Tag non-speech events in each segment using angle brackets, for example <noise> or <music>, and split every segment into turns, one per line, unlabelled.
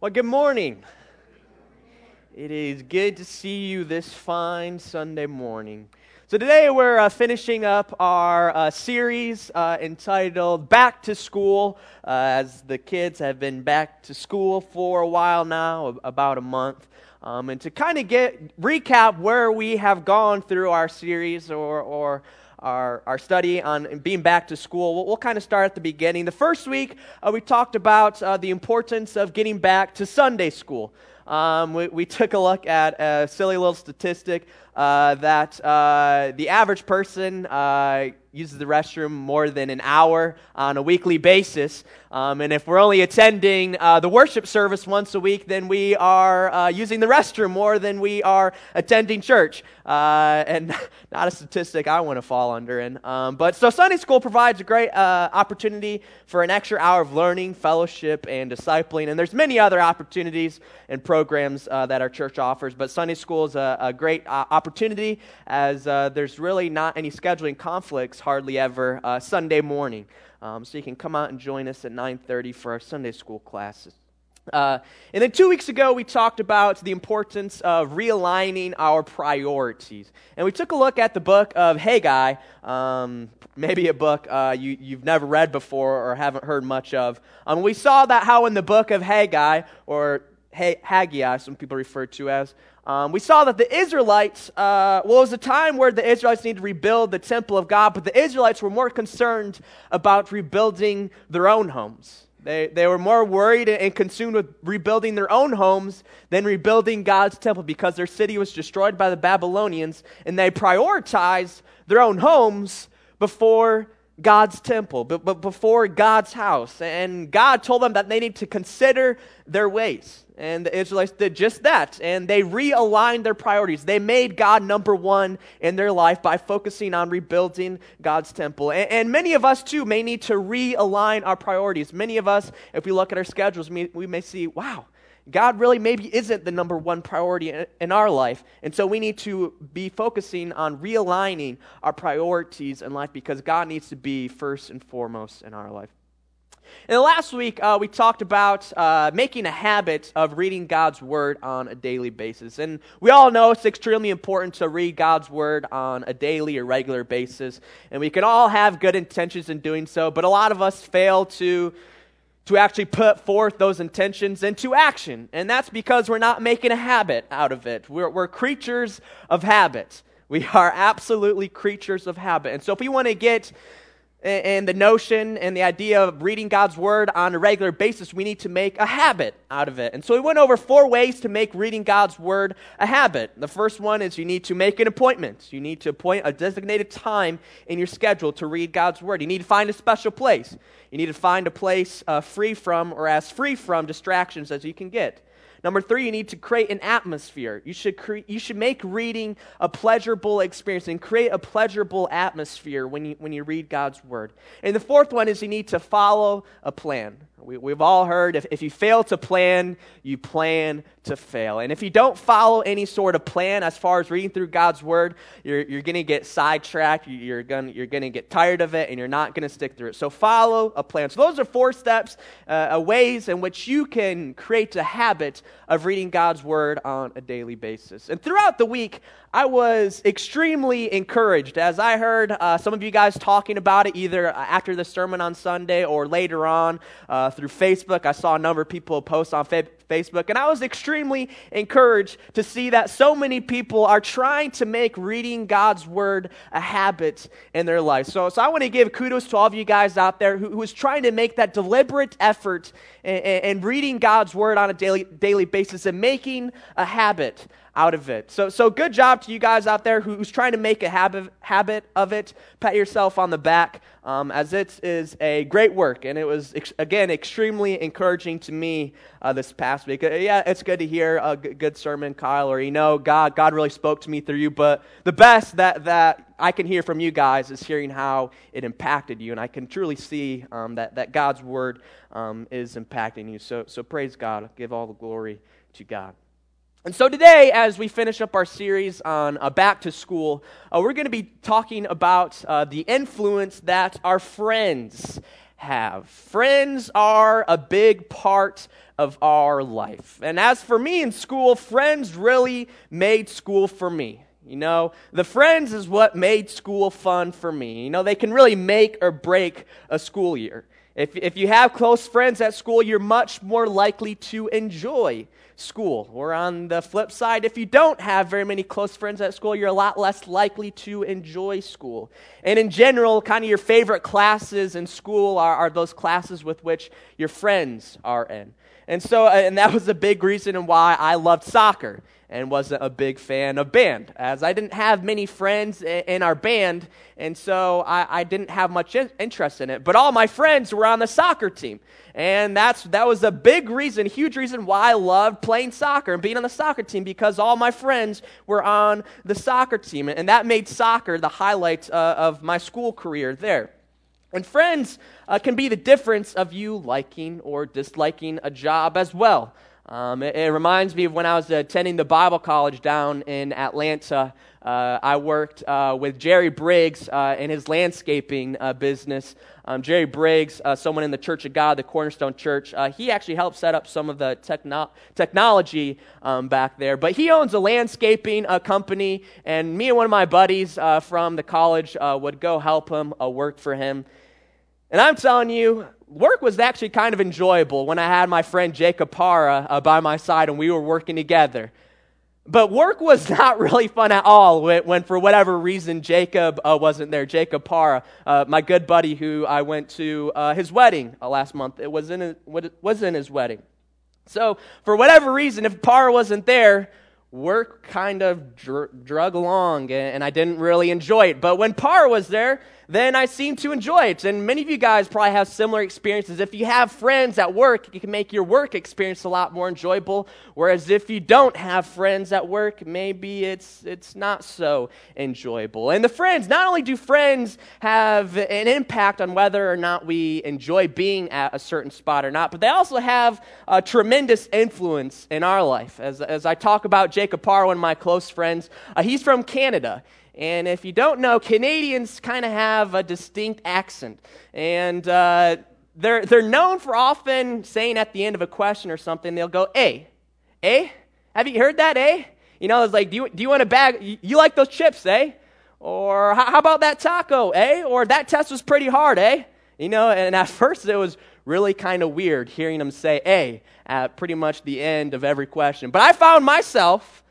Well, good morning. It is good to see you this fine Sunday morning. So, today we're uh, finishing up our uh, series uh, entitled Back to School, uh, as the kids have been back to school for a while now, about a month. Um, and to kind of get recap where we have gone through our series or, or our, our study on being back to school. We'll, we'll kind of start at the beginning. The first week, uh, we talked about uh, the importance of getting back to Sunday school. Um, we, we, <laughs> took a look at a silly little statistic uh, that uh, the average person uh, uses the restroom more than an hour on a weekly basis. Um, and if we're only attending uh, the worship service once a week, then we are uh, using the restroom more than we are attending church. Uh, and <laughs> not a statistic I want to fall under. In. Um, but so Sunday school provides a great uh, opportunity for an extra hour of learning, fellowship, and discipling. And there's many other opportunities and programs uh, that our church offers. But Sunday school is a, a great uh, opportunity as there's really not any scheduling conflicts hardly ever Sunday morning. Um, so you can come out and join us at 9.30 for our Sunday school classes. Uh, and then two weeks ago, we talked about the importance of realigning our priorities. And we took a look at the book of Haggai, um, maybe a book uh, you, have never read before or haven't heard much of. Um, we saw that how in the book of Haggai, or Haggai, some people refer to as, um, we saw that the Israelites, uh, well, it was a time where the Israelites needed to rebuild the temple of God, but the Israelites were more concerned about rebuilding their own homes. They, they were more worried and consumed with rebuilding their own homes than rebuilding God's temple because their city was destroyed by the Babylonians, and they prioritized their own homes before God's temple, but, but before God's house. And God told them that they need to consider their ways. And the Israelites did just that. And they realigned their priorities. They made God number one in their life by focusing on rebuilding God's temple. And, and many of us, too, may need to realign our priorities. Many of us, if we look at our schedules, we may see, wow, God really maybe isn't the number one priority in our life. And so we need to be focusing on realigning our priorities in life because God needs to be first and foremost in our life. And last week, uh, we talked about uh, making a habit of reading God's Word on a daily basis. And we all know it's extremely important to read God's Word on a daily or regular basis. And we can all have good intentions in doing so, but a lot of us fail to, to actually put forth those intentions into action. And that's because we're not making a habit out of it. We're, we're creatures of habit. We are absolutely creatures of habit. And so if we want to get and the notion and the idea of reading God's Word on a regular basis, we need to make a habit out of it. And so we went over four ways to make reading God's Word a habit. The first one is you need to make an appointment. You need to appoint a designated time in your schedule to read God's Word. You need to find a special place. You need to find a place uh, free from or as free from distractions as you can get. Number three, you need to create an atmosphere. You should, cre- you should make reading a pleasurable experience and create a pleasurable atmosphere when you, when you read God's Word. And the fourth one is you need to follow a plan. We, have all heard if, if you fail to plan, you plan to fail. And if you don't follow any sort of plan as far as reading through God's Word, you're, you're going to get sidetracked, you're going you're gonna get tired of it, and you're not going to stick through it. So follow a plan. So those are four steps, uh, ways in which you can create a habit of reading God's Word on a daily basis. And throughout the week, I was extremely encouraged as I heard uh, some of you guys talking about it either after the sermon on Sunday or later on uh, Uh, through Facebook. I saw a number of people post on fa- Facebook, and I was extremely encouraged to see that so many people are trying to make reading God's Word a habit in their life. So, so I want to give kudos to all of you guys out there who, who is trying to make that deliberate effort in reading God's Word on a daily, daily basis and making a habit out of it. So, so good job to you guys out there who's trying to make a habit, habit of it. Pat yourself on the back um, as it is a great work. And it was, ex- again, extremely encouraging to me uh, this past week. Uh, yeah, it's good to hear a g- good sermon, Kyle, or you know, God, God really spoke to me through you. But the best that, that I can hear from you guys is hearing how it impacted you. And I can truly see um, that, that God's word um, is impacting you. So, so praise God. Give all the glory to God. And so today, as we finish up our series on uh, back to school, uh, we're going to be talking about uh, the influence that our friends have. Friends are a big part of our life. And as for me in school, friends really made school for me. You know, the friends is what made school fun for me. You know, they can really make or break a school year. If, if you have close friends at school, you're much more likely to enjoy school. Or on the flip side, if you don't have very many close friends at school, you're a lot less likely to enjoy school. And in general, kind of your favorite classes in school are, are those classes with which your friends are in. And so, uh, and that was a big reason why I loved soccer and wasn't a big fan of band, as I didn't have many friends in our band, and so I, I, didn't have much interest in it. But all my friends were on the soccer team, and that's that was a big reason, huge reason why I loved playing soccer and being on the soccer team because all my friends were on the soccer team, and that made soccer the highlight uh, of my school career there. And friends uh, can be the difference of you liking or disliking a job as well. Um, it, it, reminds me of when I was attending the Bible college down in Atlanta. Uh, I worked uh, with Jerry Briggs uh, in his landscaping uh, business. Um, Jerry Briggs, uh, someone in the Church of God, the Cornerstone Church, uh, he actually helped set up some of the techno- technology um, back there. But he owns a landscaping company, and me and one of my buddies from the college would go help him work for him. And I'm telling you, work was actually kind of enjoyable when I had my friend Jacob Para uh, by my side and we were working together. But work was <laughs> not really fun at all when, when for whatever reason, Jacob uh, wasn't there. Jacob Para, uh, my good buddy who I went to uh, his wedding uh, last month. It was in, his, was in his wedding. So, for whatever reason, if Para wasn't there, work kind of dr- drug along and I didn't really enjoy it. But when Para was there, then I seem to enjoy it. And many of you guys probably have similar experiences. If you have friends at work, it can make your work experience a lot more enjoyable. Whereas if you don't have friends at work, maybe it's, it's not so enjoyable. And the friends, not only do friends have an impact on whether or not we enjoy being at a certain spot or not, but they also have a tremendous influence in our life. As, as I talk about Jacob of my close friends, uh, he's from Canada. And if you don't know, Canadians kind of have a distinct accent. And uh, they're, they're known for often saying at the end of a question or something, they'll go, eh, eh? Have you heard that, eh? You know, it's like, do you, do you want a bag? You, you like those chips, eh? Or how, about that taco, eh? Or that test was pretty hard, eh? You know, and at <laughs> first it was really kind of weird hearing them say eh at pretty much the end of every question. But I found myself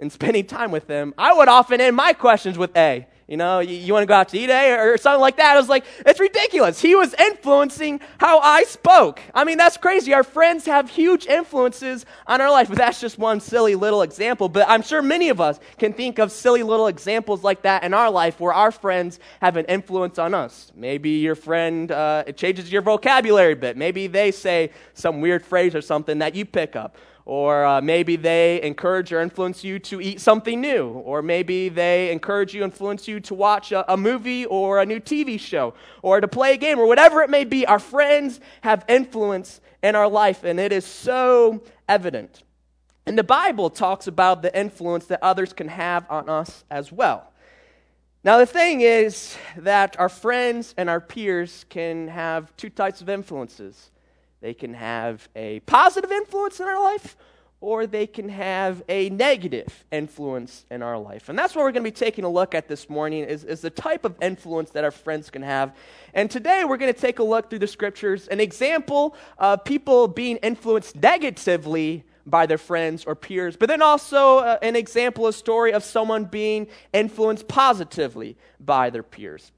and spending time with them, I would often end my questions with A. You know, you, you want to go out to eat A or, something like that. I was like, it's ridiculous. He was influencing how I spoke. I mean, that's crazy. Our friends have huge influences on our life, but that's just one silly little example. But I'm sure many of us can think of silly little examples like that in our life where our friends have an influence on us. Maybe your friend, uh, it changes your vocabulary a bit. Maybe they say some weird phrase or something that you pick up. Or uh, maybe they encourage or influence you to eat something new. Or maybe they encourage you, influence you to watch a, a movie or a new TV show or to play a game or whatever it may be. Our friends have influence in our life, and it is so evident. And the Bible talks about the influence that others can have on us as well. Now, the thing is that our friends and our peers can have two types of influences they can have a positive influence in our life, or they can have a negative influence in our life. And that's what we're going to be taking a look at this morning is, is the type of influence that our friends can have. And today we're going to take a look through the scriptures, an example of people being influenced negatively by their friends or peers, but then also uh, an example, a story of someone being influenced positively by their peers.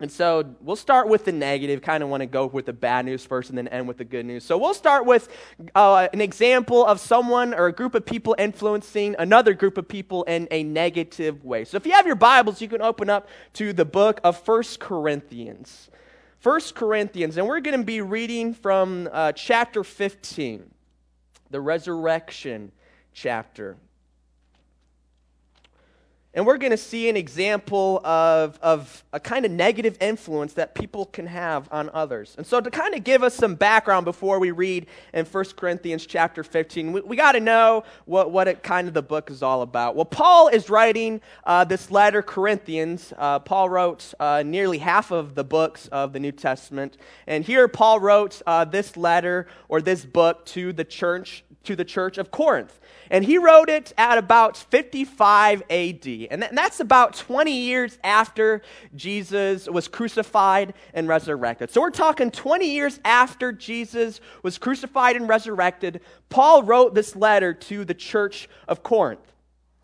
And so we'll start with the negative, kind of want to go with the bad news first and then end with the good news. So we'll start with uh, an example of someone or a group of people influencing another group of people in a negative way. So if you have your Bibles, you can open up to the book of First Corinthians. First Corinthians, and we're going to be reading from uh, chapter 15, the resurrection chapter. And we're going to see an example of, of a kind of negative influence that people can have on others. And so, to kind of give us some background before we read in 1 Corinthians chapter 15, we, we got to know what, what it, kind of the book is all about. Well, Paul is writing uh, this letter, Corinthians. Uh, Paul wrote uh, nearly half of the books of the New Testament. And here, Paul wrote uh, this letter or this book to the church, to the church of Corinth. And he wrote it at about 55 AD. And that's about 20 years after Jesus was crucified and resurrected. So we're talking 20 years after Jesus was crucified and resurrected. Paul wrote this letter to the church of Corinth.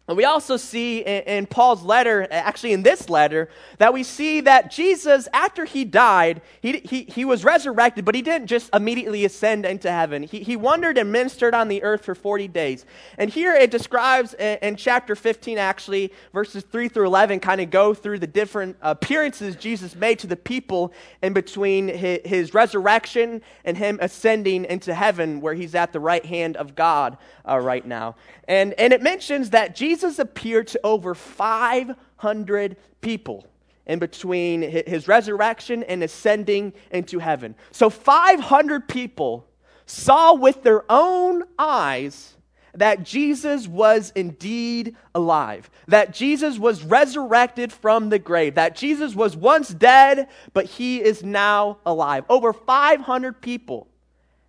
And we also see in, in, Paul's letter, actually in this letter, that we see that Jesus, after he died, he, he, he was resurrected, but he didn't just immediately ascend into heaven. He, he wandered and ministered on the earth for 40 days. And here it describes in, in chapter 15, actually, verses 3 through 11, kind of go through the different appearances Jesus made to the people in between his, his resurrection and him ascending into heaven, where he's at the right hand of God uh, right now. And, and it mentions that Jesus appeared to over 500 people in between his resurrection and ascending into heaven. So 500 people saw with their own eyes that Jesus was indeed alive, that Jesus was resurrected from the grave, that Jesus was once dead, but he is now alive. Over 500 people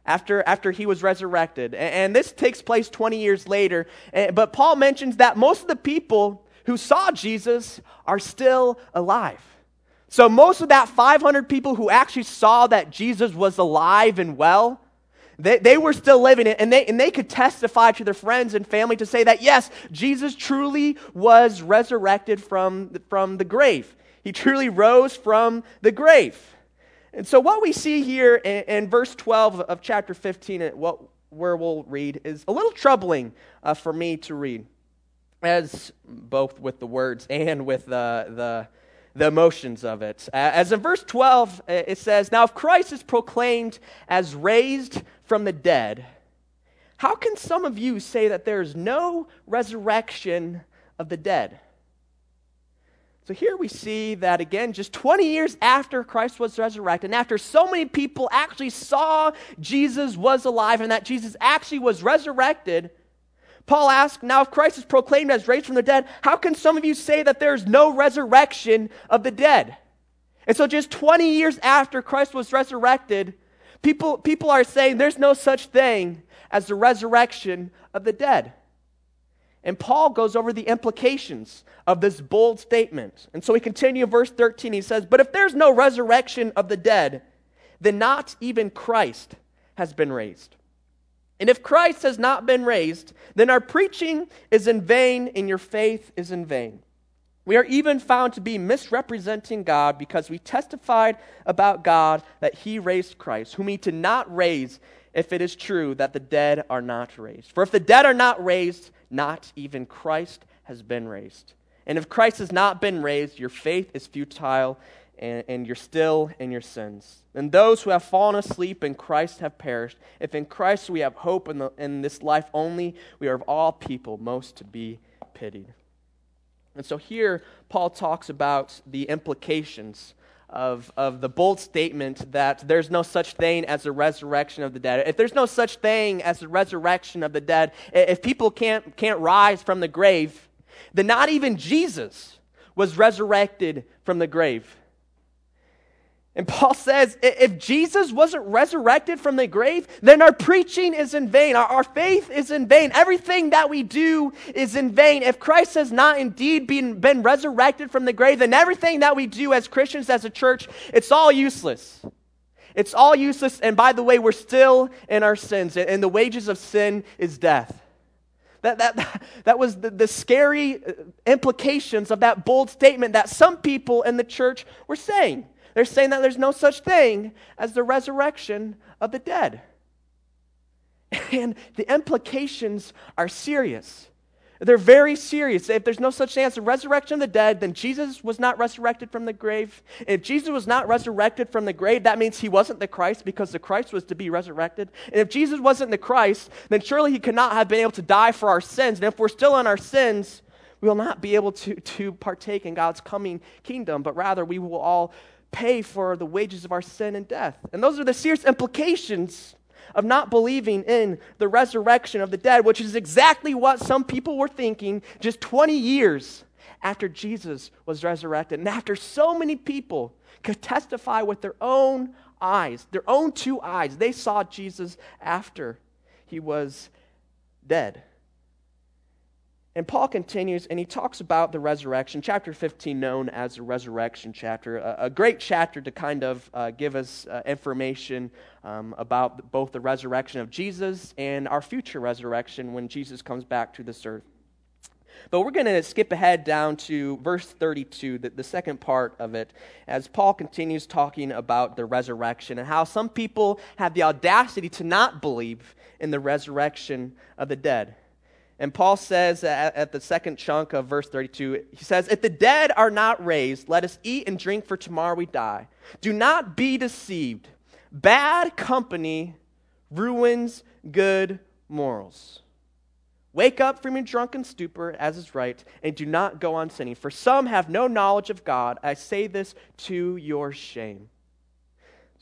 after, after he was resurrected. And, and this takes place 20 years later. And, but Paul mentions that most of the people who saw Jesus are still alive. So, most of that 500 people who actually saw that Jesus was alive and well, they, they were still living it, and they, and they could testify to their friends and family to say that, yes, Jesus truly was resurrected from, from the grave. He truly rose from the grave. And so, what we see here in, in verse 12 of chapter 15, what, where we'll read, is a little troubling uh, for me to read, as both with the words and with the, the, the emotions of it. As in verse 12, it says, Now, if Christ is proclaimed as raised from the dead, how can some of you say that there is no resurrection of the dead? So here we see that again, just 20 years after Christ was resurrected, and after so many people actually saw Jesus was alive and that Jesus actually was resurrected, Paul asks, Now, if Christ is proclaimed as raised from the dead, how can some of you say that there's no resurrection of the dead? And so, just 20 years after Christ was resurrected, people, people are saying there's no such thing as the resurrection of the dead. And Paul goes over the implications of this bold statement. And so we continue in verse 13. He says, But if there's no resurrection of the dead, then not even Christ has been raised. And if Christ has not been raised, then our preaching is in vain and your faith is in vain. We are even found to be misrepresenting God because we testified about God that he raised Christ, whom he did not raise if it is true that the dead are not raised. For if the dead are not raised, not even Christ has been raised. And if Christ has not been raised, your faith is futile and, and, you're still in your sins. And those who have fallen asleep in Christ have perished. If in Christ we have hope in, the, in this life only, we are of all people most to be pitied. And so here, Paul talks about the implications of, of the bold statement that there's no such thing as a resurrection of the dead. If there's no such thing as a resurrection of the dead, if people can't, can't rise from the grave, then not even Jesus was resurrected from the grave. And Paul says if Jesus wasn't resurrected from the grave, then our preaching is in vain. Our, faith is in vain. Everything that we do is in vain. If Christ has not indeed been, been resurrected from the grave, then everything that we do as Christians, as a church, it's all useless. It's all useless. And by the way, we're still in our sins, and the wages of sin is death. That, that, <laughs> that was the, the scary uh, implications of that bold statement that some people in the church were saying. They're saying that there's no such thing as the resurrection of the dead. <laughs> And the implications are serious. They're very serious. If there's no such thing as a resurrection of the dead, then Jesus was not resurrected from the grave. If Jesus was not resurrected from the grave, that means he wasn't the Christ because the Christ was to be resurrected. And if Jesus wasn't the Christ, then surely he could not have been able to die for our sins. And if we're still in our sins, we will not be able to, to partake in God's coming kingdom, but rather we will all pay for the wages of our sin and death. And those are the serious implications of not believing in the resurrection of the dead, which is exactly what some people were thinking just 20 years after Jesus was resurrected. And after so many people could testify with their own eyes, their own two eyes, they saw Jesus after he was dead. And Paul continues and he talks about the resurrection, chapter 15, known as the resurrection chapter, a, a great chapter to kind of uh, give us uh, information um, about both the resurrection of Jesus and our future resurrection when Jesus comes back to this earth. But we're going to skip ahead down to verse 32, the, the second part of it, as Paul continues talking about the resurrection and how some people have the audacity to not believe in the resurrection of the dead. And Paul says at, the second chunk of verse 32, he says, If the dead are not raised, let us eat and drink, for tomorrow we die. Do not be deceived. Bad company ruins good morals. Wake up from your drunken stupor, as is right, and do not go on sinning. For some have no knowledge of God. I say this to your shame.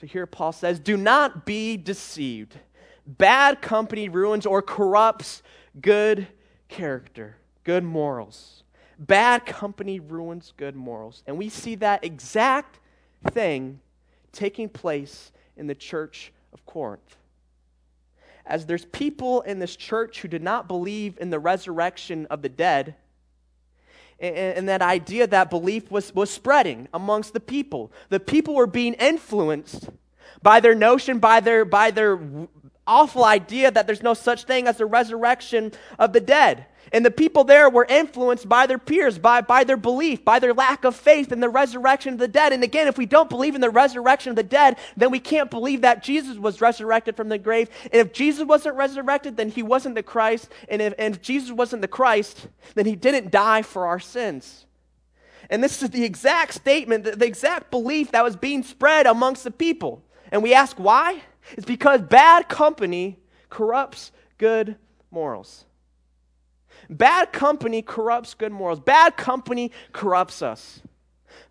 So here Paul says, Do not be deceived. Bad company ruins or corrupts good character, good morals. Bad company ruins good morals. And we see that exact thing taking place in the church of Corinth. As there's people in this church who did not believe in the resurrection of the dead, and, and that idea, that belief was, was spreading amongst the people. The people were being influenced by their notion, by their, by their awful idea that there's no such thing as the resurrection of the dead. And the people there were influenced by their peers, by, by their belief, by their lack of faith in the resurrection of the dead. And again, if we don't believe in the resurrection of the dead, then we can't believe that Jesus was resurrected from the grave. And if Jesus wasn't resurrected, then he wasn't the Christ. And if, and if Jesus wasn't the Christ, then he didn't die for our sins. And this is the exact statement, the, the exact belief that was being spread amongst the people. And we ask why? It's because bad company corrupts good morals. Bad company corrupts good morals. Bad company corrupts us.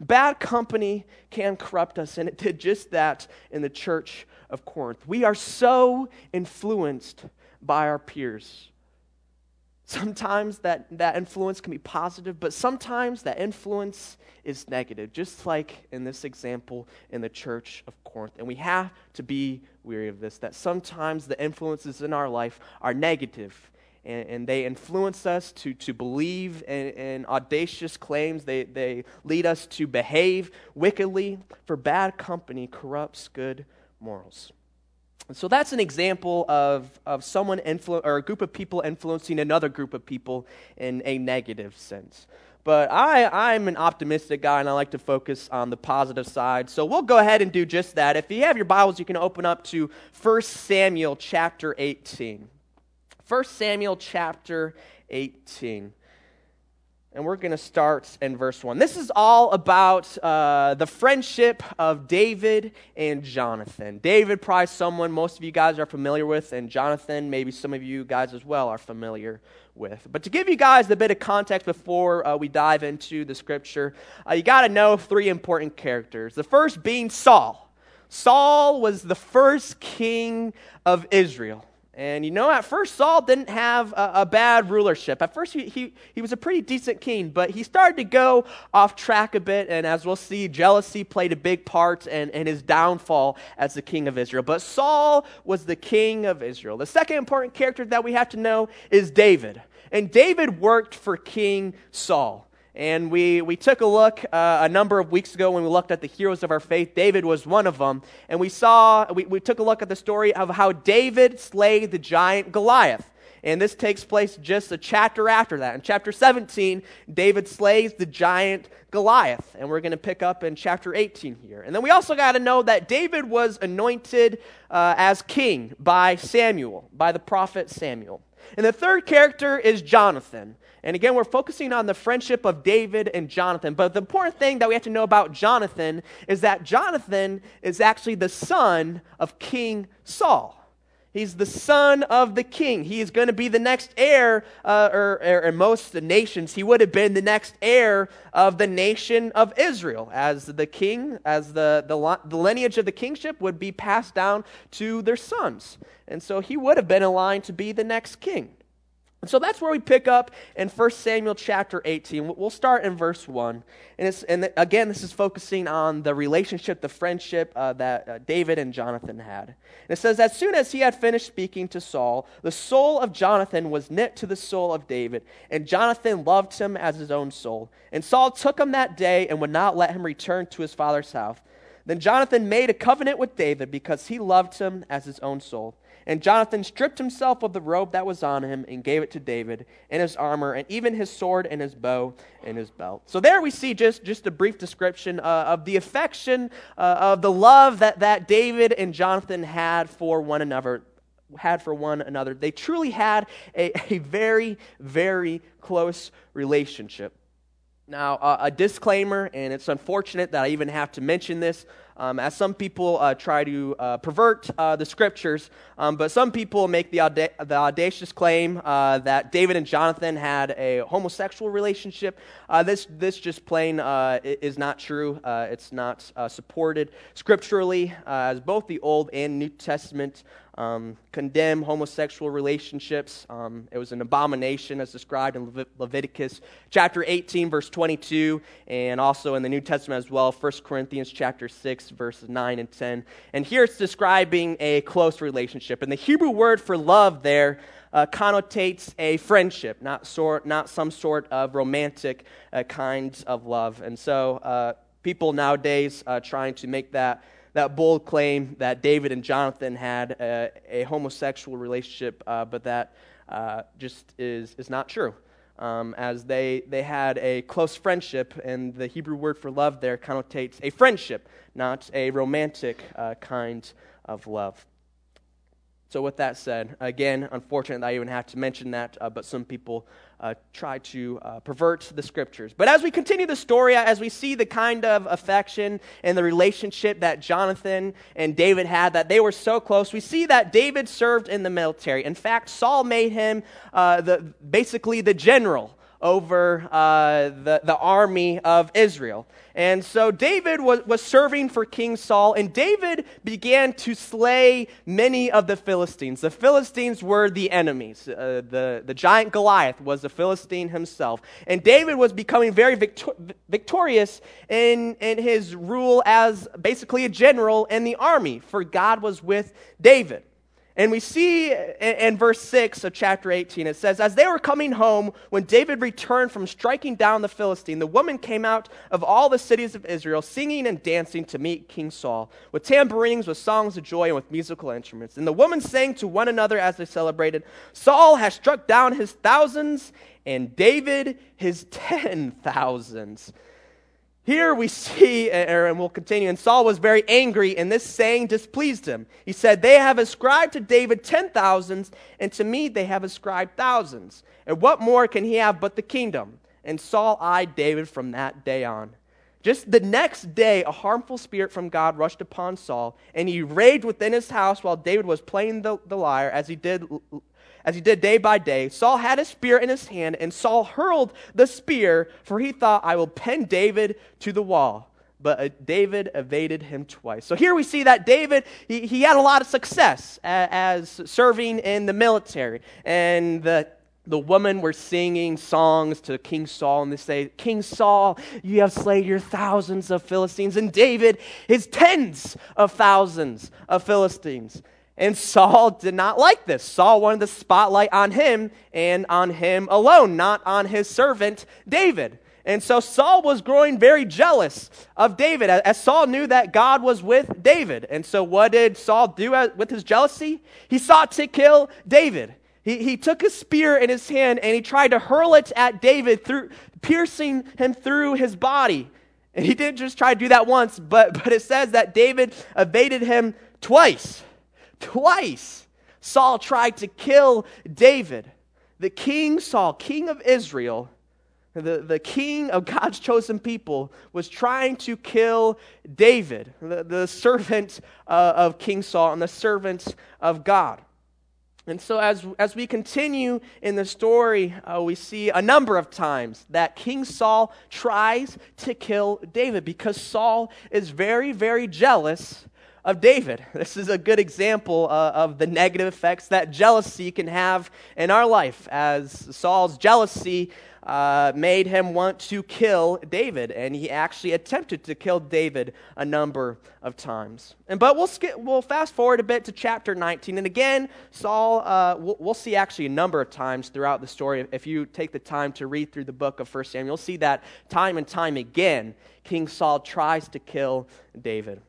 Bad company can corrupt us, and it did just that in the church of Corinth. We are so influenced by our peers. Sometimes that, that influence can be positive, but sometimes that influence is negative, just like in this example in the church of Corinth. And we have to be weary of this, that sometimes the influences in our life are negative and, and they influence us to, to believe in, in audacious claims. They, they lead us to behave wickedly, for bad company corrupts good morals. So that's an example of, of someone influ- or a group of people influencing another group of people in a negative sense. But I, I'm an optimistic guy and I like to focus on the positive side. So we'll go ahead and do just that. If you have your Bibles, you can open up to 1 Samuel chapter 18. 1 Samuel chapter 18. And we're going to start in verse 1. This is all about uh, the friendship of David and Jonathan. David, probably someone most of you guys are familiar with, and Jonathan, maybe some of you guys as well are familiar with. But to give you guys a bit of context before uh, we dive into the scripture, uh, you got to know three important characters. The first being Saul. Saul was the first king of Israel. And you know, at first, Saul didn't have a, a bad rulership. At first, he, he, he was a pretty decent king, but he started to go off track a bit. And as we'll see, jealousy played a big part in, in his downfall as the king of Israel. But Saul was the king of Israel. The second important character that we have to know is David. And David worked for King Saul. And we, we took a look uh, a number of weeks ago when we looked at the heroes of our faith. David was one of them. And we saw, we, we took a look at the story of how David slayed the giant Goliath. And this takes place just a chapter after that. In chapter 17, David slays the giant Goliath. And we're going to pick up in chapter 18 here. And then we also got to know that David was anointed uh, as king by Samuel, by the prophet Samuel. And the third character is Jonathan. And again, we're focusing on the friendship of David and Jonathan. But the important thing that we have to know about Jonathan is that Jonathan is actually the son of King Saul. He's the son of the king. He is going to be the next heir, uh, or, or in most nations, he would have been the next heir of the nation of Israel, as the king, as the, the, the lineage of the kingship would be passed down to their sons. And so he would have been aligned to be the next king. And so that's where we pick up in 1 Samuel chapter 18. We'll start in verse 1. And, and again, this is focusing on the relationship, the friendship uh, that uh, David and Jonathan had. And it says, As soon as he had finished speaking to Saul, the soul of Jonathan was knit to the soul of David, and Jonathan loved him as his own soul. And Saul took him that day and would not let him return to his father's house. Then Jonathan made a covenant with David because he loved him as his own soul. And Jonathan stripped himself of the robe that was on him and gave it to David, and his armor, and even his sword, and his bow, and his belt. So there we see just, just a brief description uh, of the affection, uh, of the love that, that David and Jonathan had for one another. Had for one another. They truly had a, <laughs> a very, very close relationship. Now, uh, a disclaimer, and it's unfortunate that I even have to mention this, um, as some people uh, try to uh, pervert uh, the scriptures, um, but some people make the, auda- the audacious claim uh, that David and Jonathan had a homosexual relationship. Uh, this, this just plain uh, is not true. it's not supported scripturally, as both the Old and New Testament um, condemn homosexual relationships. Um, it was an abomination as described in Levit- Leviticus chapter 18, verse 22, and also in the New Testament as well, 1 Corinthians chapter 6, verses 9 and 10. And here it's describing a close relationship. And the Hebrew word for love there uh, connotates a friendship, not, sort, not some sort of romantic uh, kinds of love. And so uh, people nowadays uh, trying to make that that bold claim that David and Jonathan had a, a homosexual relationship, uh, but that uh, just is, is not true. Um, as they, they had a close friendship, and the Hebrew word for love there connotates a friendship, not a romantic uh, kind of love. So, with that said, again, unfortunate that I even have to mention that, uh, but some people uh, try to uh, pervert the scriptures. But as we continue the story, as we see the kind of affection and the relationship that Jonathan and David had, that they were so close, we see that David served in the military. In fact, Saul made him uh, the, basically the general over uh, the, the army of Israel. And so David was, was serving for King Saul, and David began to slay many of the Philistines. The Philistines were the enemies. Uh, the, the giant Goliath was a Philistine himself. And David was becoming very victor- victorious in, in his rule as basically a general in the army, for God was with David. And we see in, verse 6 of chapter 18, it says, As they were coming home, when David returned from striking down the Philistine, the woman came out of all the cities of Israel, singing and dancing to meet King Saul, with tambourines, with songs of joy, and with musical instruments. And the women sang to one another as they celebrated, Saul has struck down his thousands, and David his <laughs> ten thousands. Here we see, uh, er, and we'll continue, and Saul was very angry, and this saying displeased him. He said, They have ascribed to David ten thousands, and to me they have ascribed thousands. And what more can he have but the kingdom? And Saul eyed David from that day on. Just the next day, a harmful spirit from God rushed upon Saul, and he raged within his house while David was playing the, the lyre, as he did as he did day by day. Saul had a spear in his hand, and Saul hurled the spear, for he thought, I will pin David to the wall. But uh, David evaded him twice. So here we see that David, he, he had a lot of success as, as serving in the military. And the the women were singing songs to King Saul, and they say, King Saul, you have slain your thousands of Philistines, and David his tens of thousands of Philistines. And Saul did not like this. Saul wanted the spotlight on him and on him alone, not on his servant David. And so Saul was growing very jealous of David, as Saul knew that God was with David. And so, what did Saul do with his jealousy? He sought to kill David. He, he took a spear in his hand and he tried to hurl it at David, through, piercing him through his body. And he didn't just try to do that once, but, <laughs> but it says that David evaded him twice. Twice, Saul tried to kill David. The king Saul, king of Israel, the, the king of God's chosen people, was trying to kill David, the, the servant uh, of King Saul and the servant of God. And so, as, as we continue in the story, uh, we see a number of times that King Saul tries to kill David because Saul is very, very jealous of David. <laughs> This is a good example uh, of the negative effects that jealousy can have in our life, as Saul's jealousy uh, made him want to kill David, and he actually attempted to kill David a number of times. And but we'll skip, we'll fast forward a bit to chapter 19, and again, Saul. Uh, we'll, we'll, see actually a number of times throughout the story. If you take the time to read through the book of First Samuel, you'll see that time and time again, King Saul tries to kill David.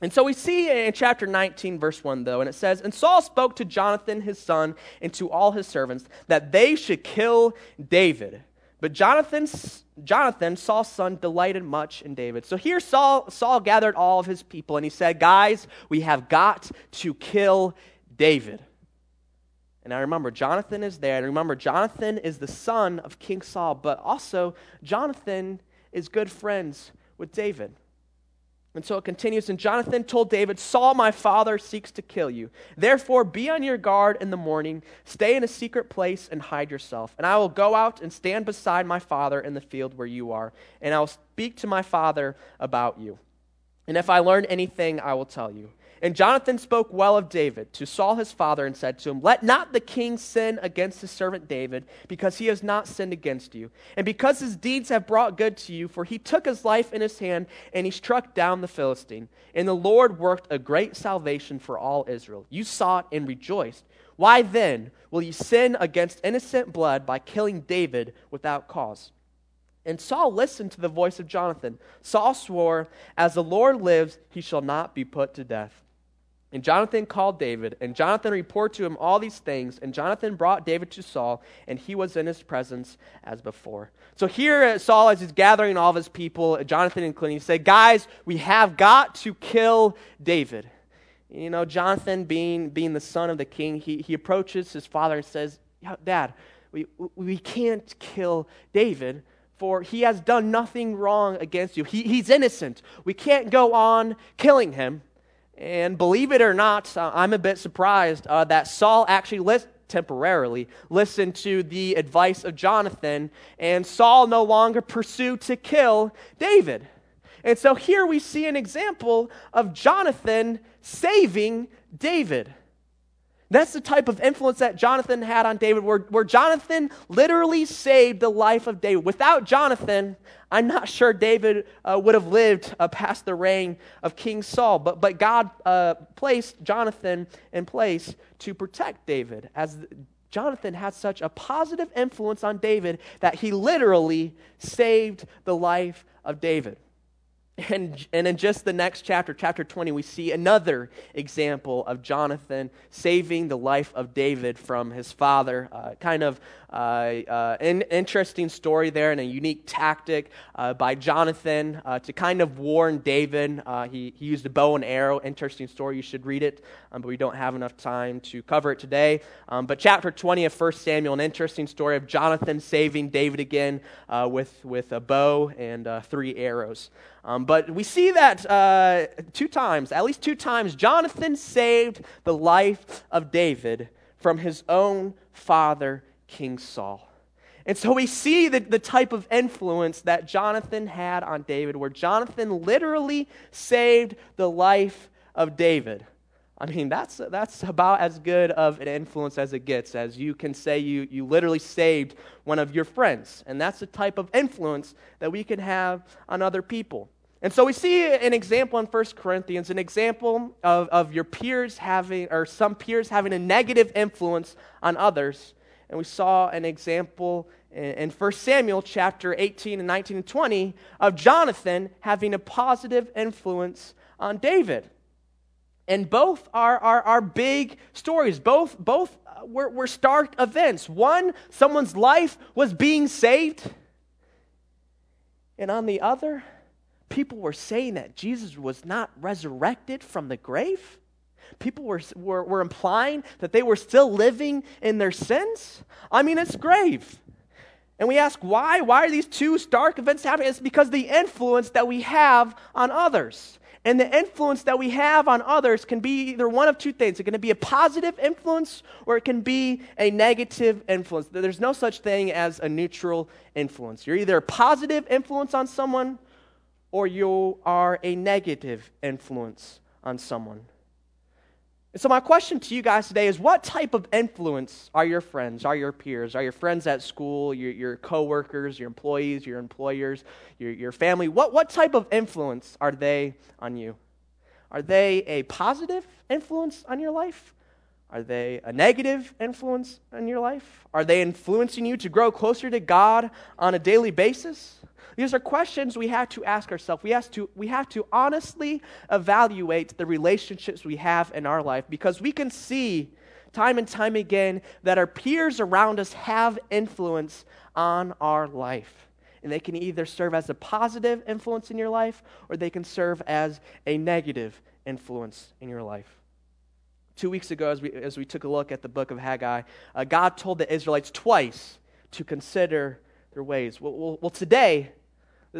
And so we see in chapter 19, verse 1, though, and it says, And Saul spoke to Jonathan his son and to all his servants that they should kill David. But Jonathan, Jonathan, Saul's son, delighted much in David. So here Saul, Saul gathered all of his people and he said, Guys, we have got to kill David. And I remember Jonathan is there. And remember, Jonathan is the son of King Saul, but also Jonathan is good friends with David. And so it continues, and Jonathan told David, Saul, my father, seeks to kill you. Therefore, be on your guard in the morning, stay in a secret place, and hide yourself. And I will go out and stand beside my father in the field where you are, and I will speak to my father about you. And if I learn anything, I will tell you. And Jonathan spoke well of David to Saul his father and said to him, Let not the king sin against his servant David, because he has not sinned against you, and because his deeds have brought good to you, for he took his life in his hand and he struck down the Philistine. And the Lord worked a great salvation for all Israel. You saw it and rejoiced. Why then will you sin against innocent blood by killing David without cause? And Saul listened to the voice of Jonathan. Saul swore, As the Lord lives, he shall not be put to death. And Jonathan called David, and Jonathan reported to him all these things. And Jonathan brought David to Saul, and he was in his presence as before. So here, uh, Saul, as he's gathering all of his people, Jonathan including, he said, Guys, we have got to kill David. You know, Jonathan, being, being the son of the king, he, he approaches his father and says, Dad, we, we can't kill David, for he has done nothing wrong against you. He, he's innocent. We can't go on killing him. And believe it or not, I'm a bit surprised uh, that Saul actually listened temporarily listened to the advice of Jonathan, and Saul no longer pursued to kill David. And so here we see an example of Jonathan saving David. That's the type of influence that Jonathan had on David, where, where Jonathan literally saved the life of David. Without Jonathan, I'm not sure David uh, would have lived uh, past the reign of King Saul. But, but God uh, placed Jonathan in place to protect David, as Jonathan had such a positive influence on David that he literally saved the life of David. And, and in just the next chapter, chapter 20, we see another example of Jonathan saving the life of David from his father. Uh, kind of uh, uh, an interesting story there and a unique tactic uh, by Jonathan uh, to kind of warn David. Uh, he, he used a bow and arrow. Interesting story. You should read it, um, but we don't have enough time to cover it today. Um, but chapter 20 of 1 Samuel, an interesting story of Jonathan saving David again with, with a bow and three arrows. Um, but we see that uh, two times, at least two times, Jonathan saved the life of David from his own father, King Saul. And so we see the, the type of influence that Jonathan had on David, where Jonathan literally saved the life of David. I mean, that's, that's about as good of an influence as it gets, as you can say you, you literally saved one of your friends. And that's the type of influence that we can have on other people. And so we see an example in 1 Corinthians, an example of, of your peers having, or some peers having a negative influence on others. And we saw an example in, in 1 Samuel chapter 18 and 19 and 20 of Jonathan having a positive influence on David. And both are, are, are big stories. Both, both were, were stark events. One, someone's life was being saved. And on the other, people were saying that Jesus was not resurrected from the grave. People were, were, were implying that they were still living in their sins. I mean, it's grave. And we ask why? Why are these two stark events happening? It's because the influence that we have on others. And the influence that we have on others can be either one of two things. It can be a positive influence or it can be a negative influence. There's no such thing as a neutral influence. You're either a positive influence on someone or you are a negative influence on someone. And so, my question to you guys today is what type of influence are your friends, are your peers, are your friends at school, your, your coworkers, your employees, your employers, your, your family? What, what type of influence are they on you? Are they a positive influence on your life? Are they a negative influence on your life? Are they influencing you to grow closer to God on a daily basis? These are questions we have to ask ourselves. We have to, we have to honestly evaluate the relationships we have in our life because we can see time and time again that our peers around us have influence on our life. And they can either serve as a positive influence in your life or they can serve as a negative influence in your life. Two weeks ago, as we, as we took a look at the book of Haggai, uh, God told the Israelites twice to consider their ways. Well, well, well today,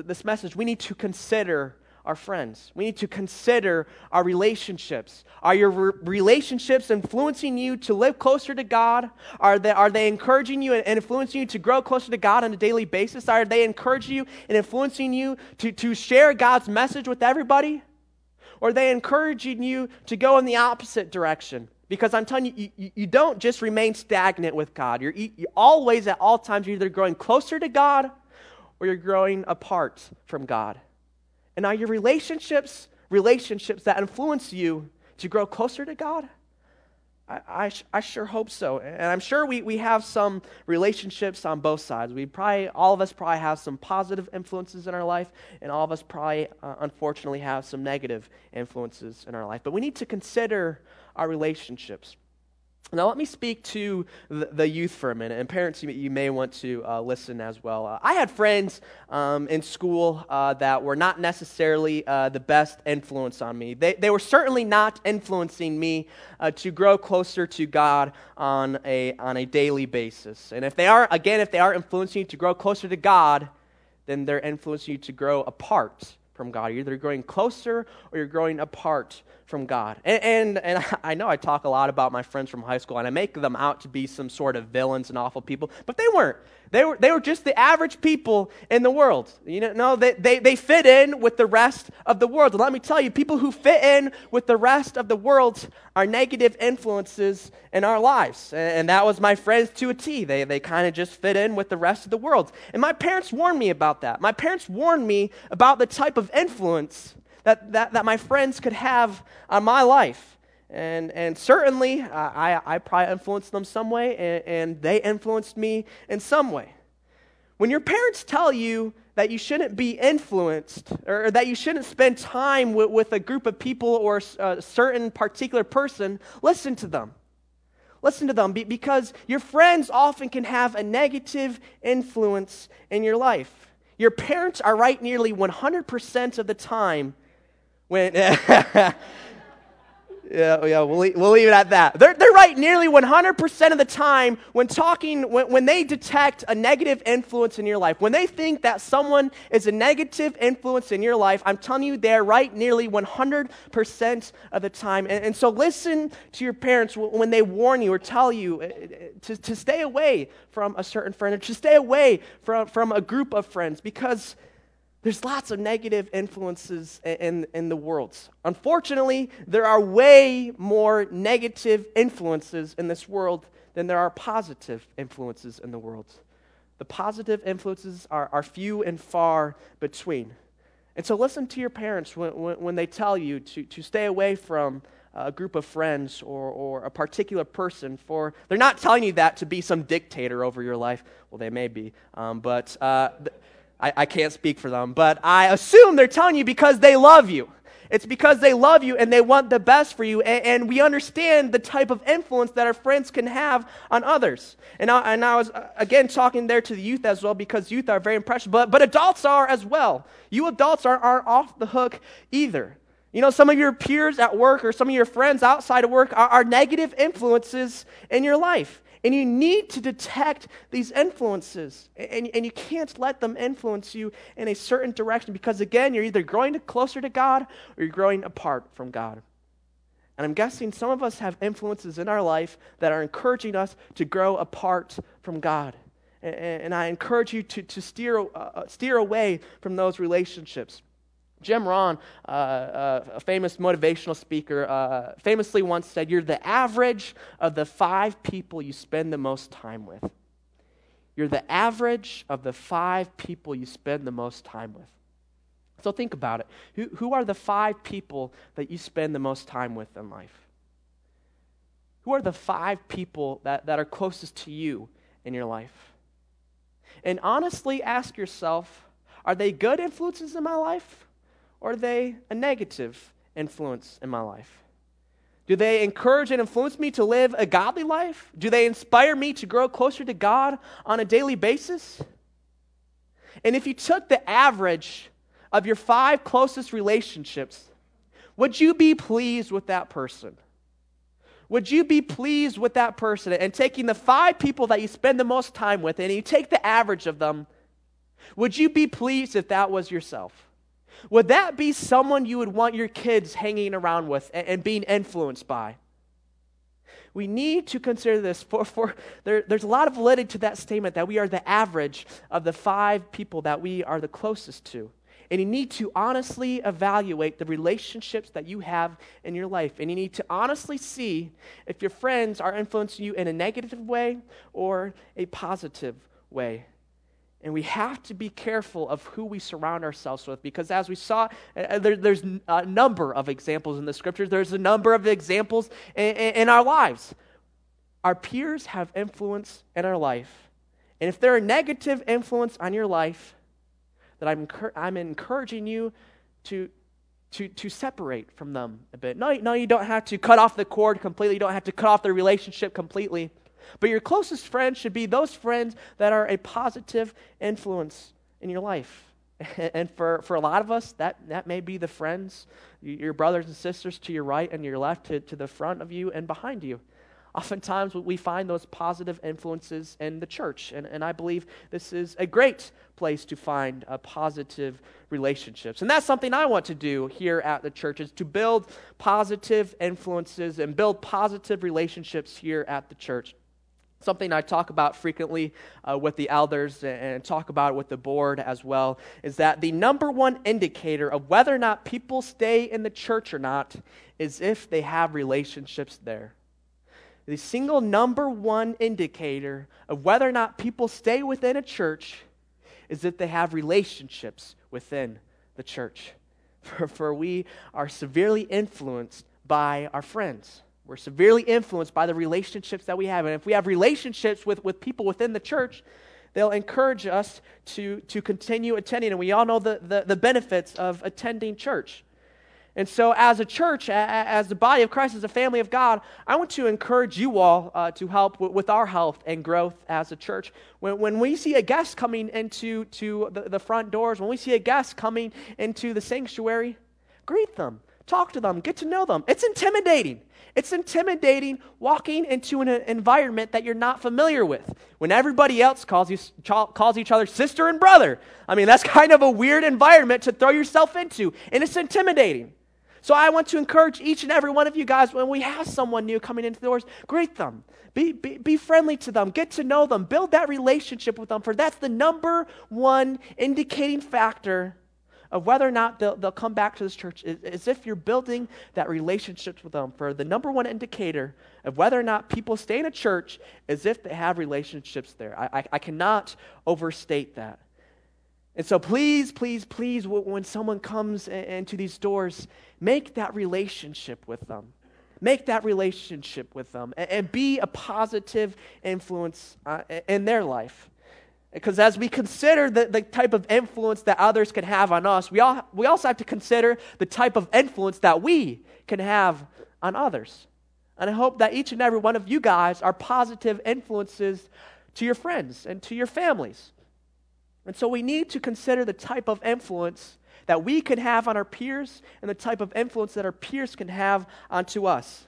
this message, we need to consider our friends. We need to consider our relationships. Are your re- relationships influencing you to live closer to God? Are they, are they encouraging you and influencing you to grow closer to God on a daily basis? Are they encouraging you and influencing you to, to share God's message with everybody? Or are they encouraging you to go in the opposite direction? Because I'm telling you, you, you don't just remain stagnant with God. You're, you always, at all times, you're either growing closer to God or you're growing apart from God? And are your relationships relationships that influence you to grow closer to God? I, I, I, sure hope so. And I'm sure we, we have some relationships on both sides. We probably, all of us probably have some positive influences in our life, and all of us probably, uh, unfortunately, have some negative influences in our life. But we need to consider our relationships. Now, let me speak to the, youth for a minute, and parents, you, may want to uh, listen as well. Uh, I had friends um, in school uh, that were not necessarily uh, the best influence on me. They, they were certainly not influencing me uh, to grow closer to God on a, on a daily basis. And if they are, again, if they are influencing you to grow closer to God, then they're influencing you to grow apart from God. You're either growing closer or you're growing apart from God. And, and, and, <laughs> I know I talk a lot about my friends from high school, and I make them out to be some sort of villains and awful people, but they weren't. They were, they were just the average people in the world. You know, no, they, they, they fit in with the rest of the world. And let me tell you, people who fit in with the rest of the world are negative influences in our lives. And, and that was my friends to a T. They, they kind of just fit in with the rest of the world. And my parents warned me about that. My parents warned me about the type of influence that, that, that my friends could have on my life. And, and certainly, uh, I, I probably influenced them some way, and, and they influenced me in some way. When your parents tell you that you shouldn't be influenced or that you shouldn't spend time with, with a group of people or a certain particular person, listen to them. Listen to them because your friends often can have a negative influence in your life. Your parents are right nearly 100% of the time when, <laughs> yeah, yeah, we'll, we'll leave it at that. They're, they're right nearly 100% of the time when talking, when, when they detect a negative influence in your life. When they think that someone is a negative influence in your life, I'm telling you, they're right nearly 100% of the time. And, and so listen to your parents when they warn you or tell you uh, uh, to, to stay away from a certain friend or to stay away from, from a group of friends because there's lots of negative influences in, in the world. Unfortunately, there are way more negative influences in this world than there are positive influences in the world. The positive influences are, are few and far between. And so listen to your parents when, when, when they tell you to, to stay away from a group of friends or, or a particular person for they're not telling you that to be some dictator over your life well they may be um, but uh, I, I can't speak for them, but I assume they're telling you because they love you. It's because they love you and they want the best for you. And, and, we understand the type of influence that our friends can have on others. And I, and I was, uh, again, talking there to the youth as well because youth are very impressionable, but, but adults are as well. You adults are, aren't off the hook either. You know, some of your peers at work or some of your friends outside of work are, are negative influences in your life. And you need to detect these influences. And, and you can't let them influence you in a certain direction because, again, you're either growing closer to God or you're growing apart from God. And I'm guessing some of us have influences in our life that are encouraging us to grow apart from God. And, and I encourage you to, to steer, uh, uh steer away from those relationships. Jim Rohn, uh, uh, a famous motivational speaker, uh, famously once said, You're the average of the five people you spend the most time with. You're the average of the five people you spend the most time with. So think about it. Who, who are the five people that you spend the most time with in life? Who are the five people that, that are closest to you in your life? And honestly ask yourself are they good influences in my life? Or are they a negative influence in my life? Do they encourage and influence me to live a godly life? Do they inspire me to grow closer to God on a daily basis? And if you took the average of your five closest relationships, would you be pleased with that person? Would you be pleased with that person? And taking the five people that you spend the most time with, and you take the average of them, would you be pleased if that was yourself? Would that be someone you would want your kids hanging around with and, and being influenced by? We need to consider this. For, for there, there's a lot of validity to that statement that we are the average of the five people that we are the closest to. And you need to honestly evaluate the relationships that you have in your life. And you need to honestly see if your friends are influencing you in a negative way or a positive way. And we have to be careful of who we surround ourselves with because, as we saw, uh, uh, there, there's a number of examples in the scriptures. There's a number of examples in, in our lives. Our peers have influence in our life. And if they're a negative influence on your life, that I'm, I'm encouraging you to, to, to separate from them a bit. No, no, you don't have to cut off the cord completely. You don't have to cut off the relationship completely. But your closest friends should be those friends that are a positive influence in your life. <laughs> And for, for a lot of us, that, that may be the friends, your brothers and sisters to your right and your left, to, to the front of you and behind you. Oftentimes, we find those positive influences in the church. And, and I believe this is a great place to find uh, positive relationships. And that's something I want to do here at the church is to build positive influences and build positive relationships here at the church. Something I talk about frequently uh, with the elders and talk about with the board as well is that the number one indicator of whether or not people stay in the church or not is if they have relationships there. The single number one indicator of whether or not people stay within a church is if they have relationships within the church. <laughs> For, for we are severely influenced by our friends. We're severely influenced by the relationships that we have. And if we have relationships with, with people within the church, they'll encourage us to, to continue attending. And we all know the, the, the benefits of attending church. And so, as a church, as the body of Christ, as a family of God, I want to encourage you all uh, to help with our health and growth as a church. When, when we see a guest coming into to the, the front doors, when we see a guest coming into the sanctuary, greet them, talk to them, get to know them. It's intimidating. It's intimidating walking into an environment that you're not familiar with when everybody else calls, you, calls each other sister and brother. I mean, that's <laughs> kind of a weird environment to throw yourself into, and it's intimidating. So I want to encourage each and every one of you guys when we have someone new coming into the doors, greet them. Be, be, be friendly to them. Get to know them. Build that relationship with them, for that's the number one indicating factor of whether or not they'll, they'll come back to this church is, as if you're building that relationship with them. For the number one indicator of whether or not people stay in a church is if they have relationships there. I, I, I cannot overstate that. And so please, please, please, when someone comes into these doors, make that relationship with them. Make that relationship with them and, and be a positive influence uh, in their life. Because as we consider the, the type of influence that others can have on us, we, all, we also have to consider the type of influence that we can have on others. And I hope that each and every one of you guys are positive influences to your friends and to your families. And so we need to consider the type of influence that we can have on our peers and the type of influence that our peers can have onto us.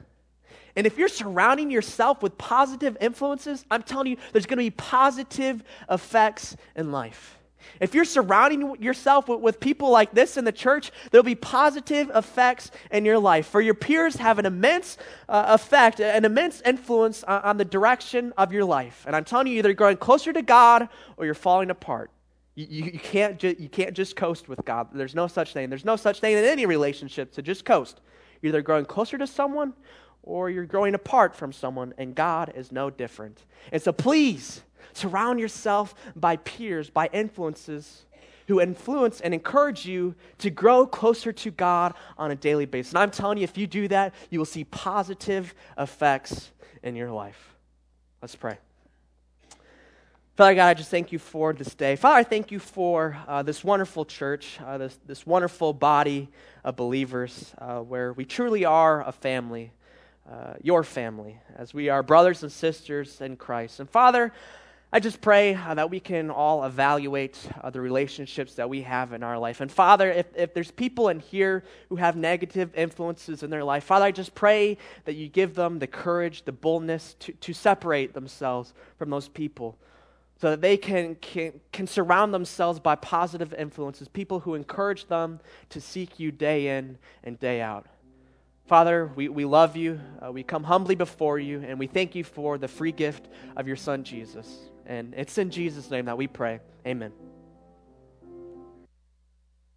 And if you're surrounding yourself with positive influences, I'm telling you, there's going to be positive effects in life. If you're surrounding yourself with, with, people like this in the church, there'll be positive effects in your life. For your peers have an immense uh, effect, an immense influence on, on, the direction of your life. And I'm telling you, either you're growing closer to God or you're falling apart. You, you, you can't ju- you can't just coast with God. There's no such thing. There's no such thing in any relationship to just coast. You're either growing closer to someone or you're growing apart from someone, and God is no different. And so please surround yourself by peers, by influences who influence and encourage you to grow closer to God on a daily basis. And I'm telling you, if you do that, you will see positive effects in your life. Let's pray. Father God, I just thank you for this day. Father, I thank you for uh, this wonderful church, uh, this, this wonderful body of believers uh, where we truly are a family uh, your family, as we are brothers and sisters in Christ. And Father, I just pray uh, that we can all evaluate uh, the relationships that we have in our life. And Father, if, if there's people in here who have negative influences in their life, Father, I just pray that you give them the courage, the boldness to, to separate themselves from those people so that they can, can, can surround themselves by positive influences, people who encourage them to seek you day in and day out. Father, we, we love you. Uh, we come humbly before you, and we thank you for the free gift of your Son, Jesus. And it's in Jesus' name that we pray. Amen.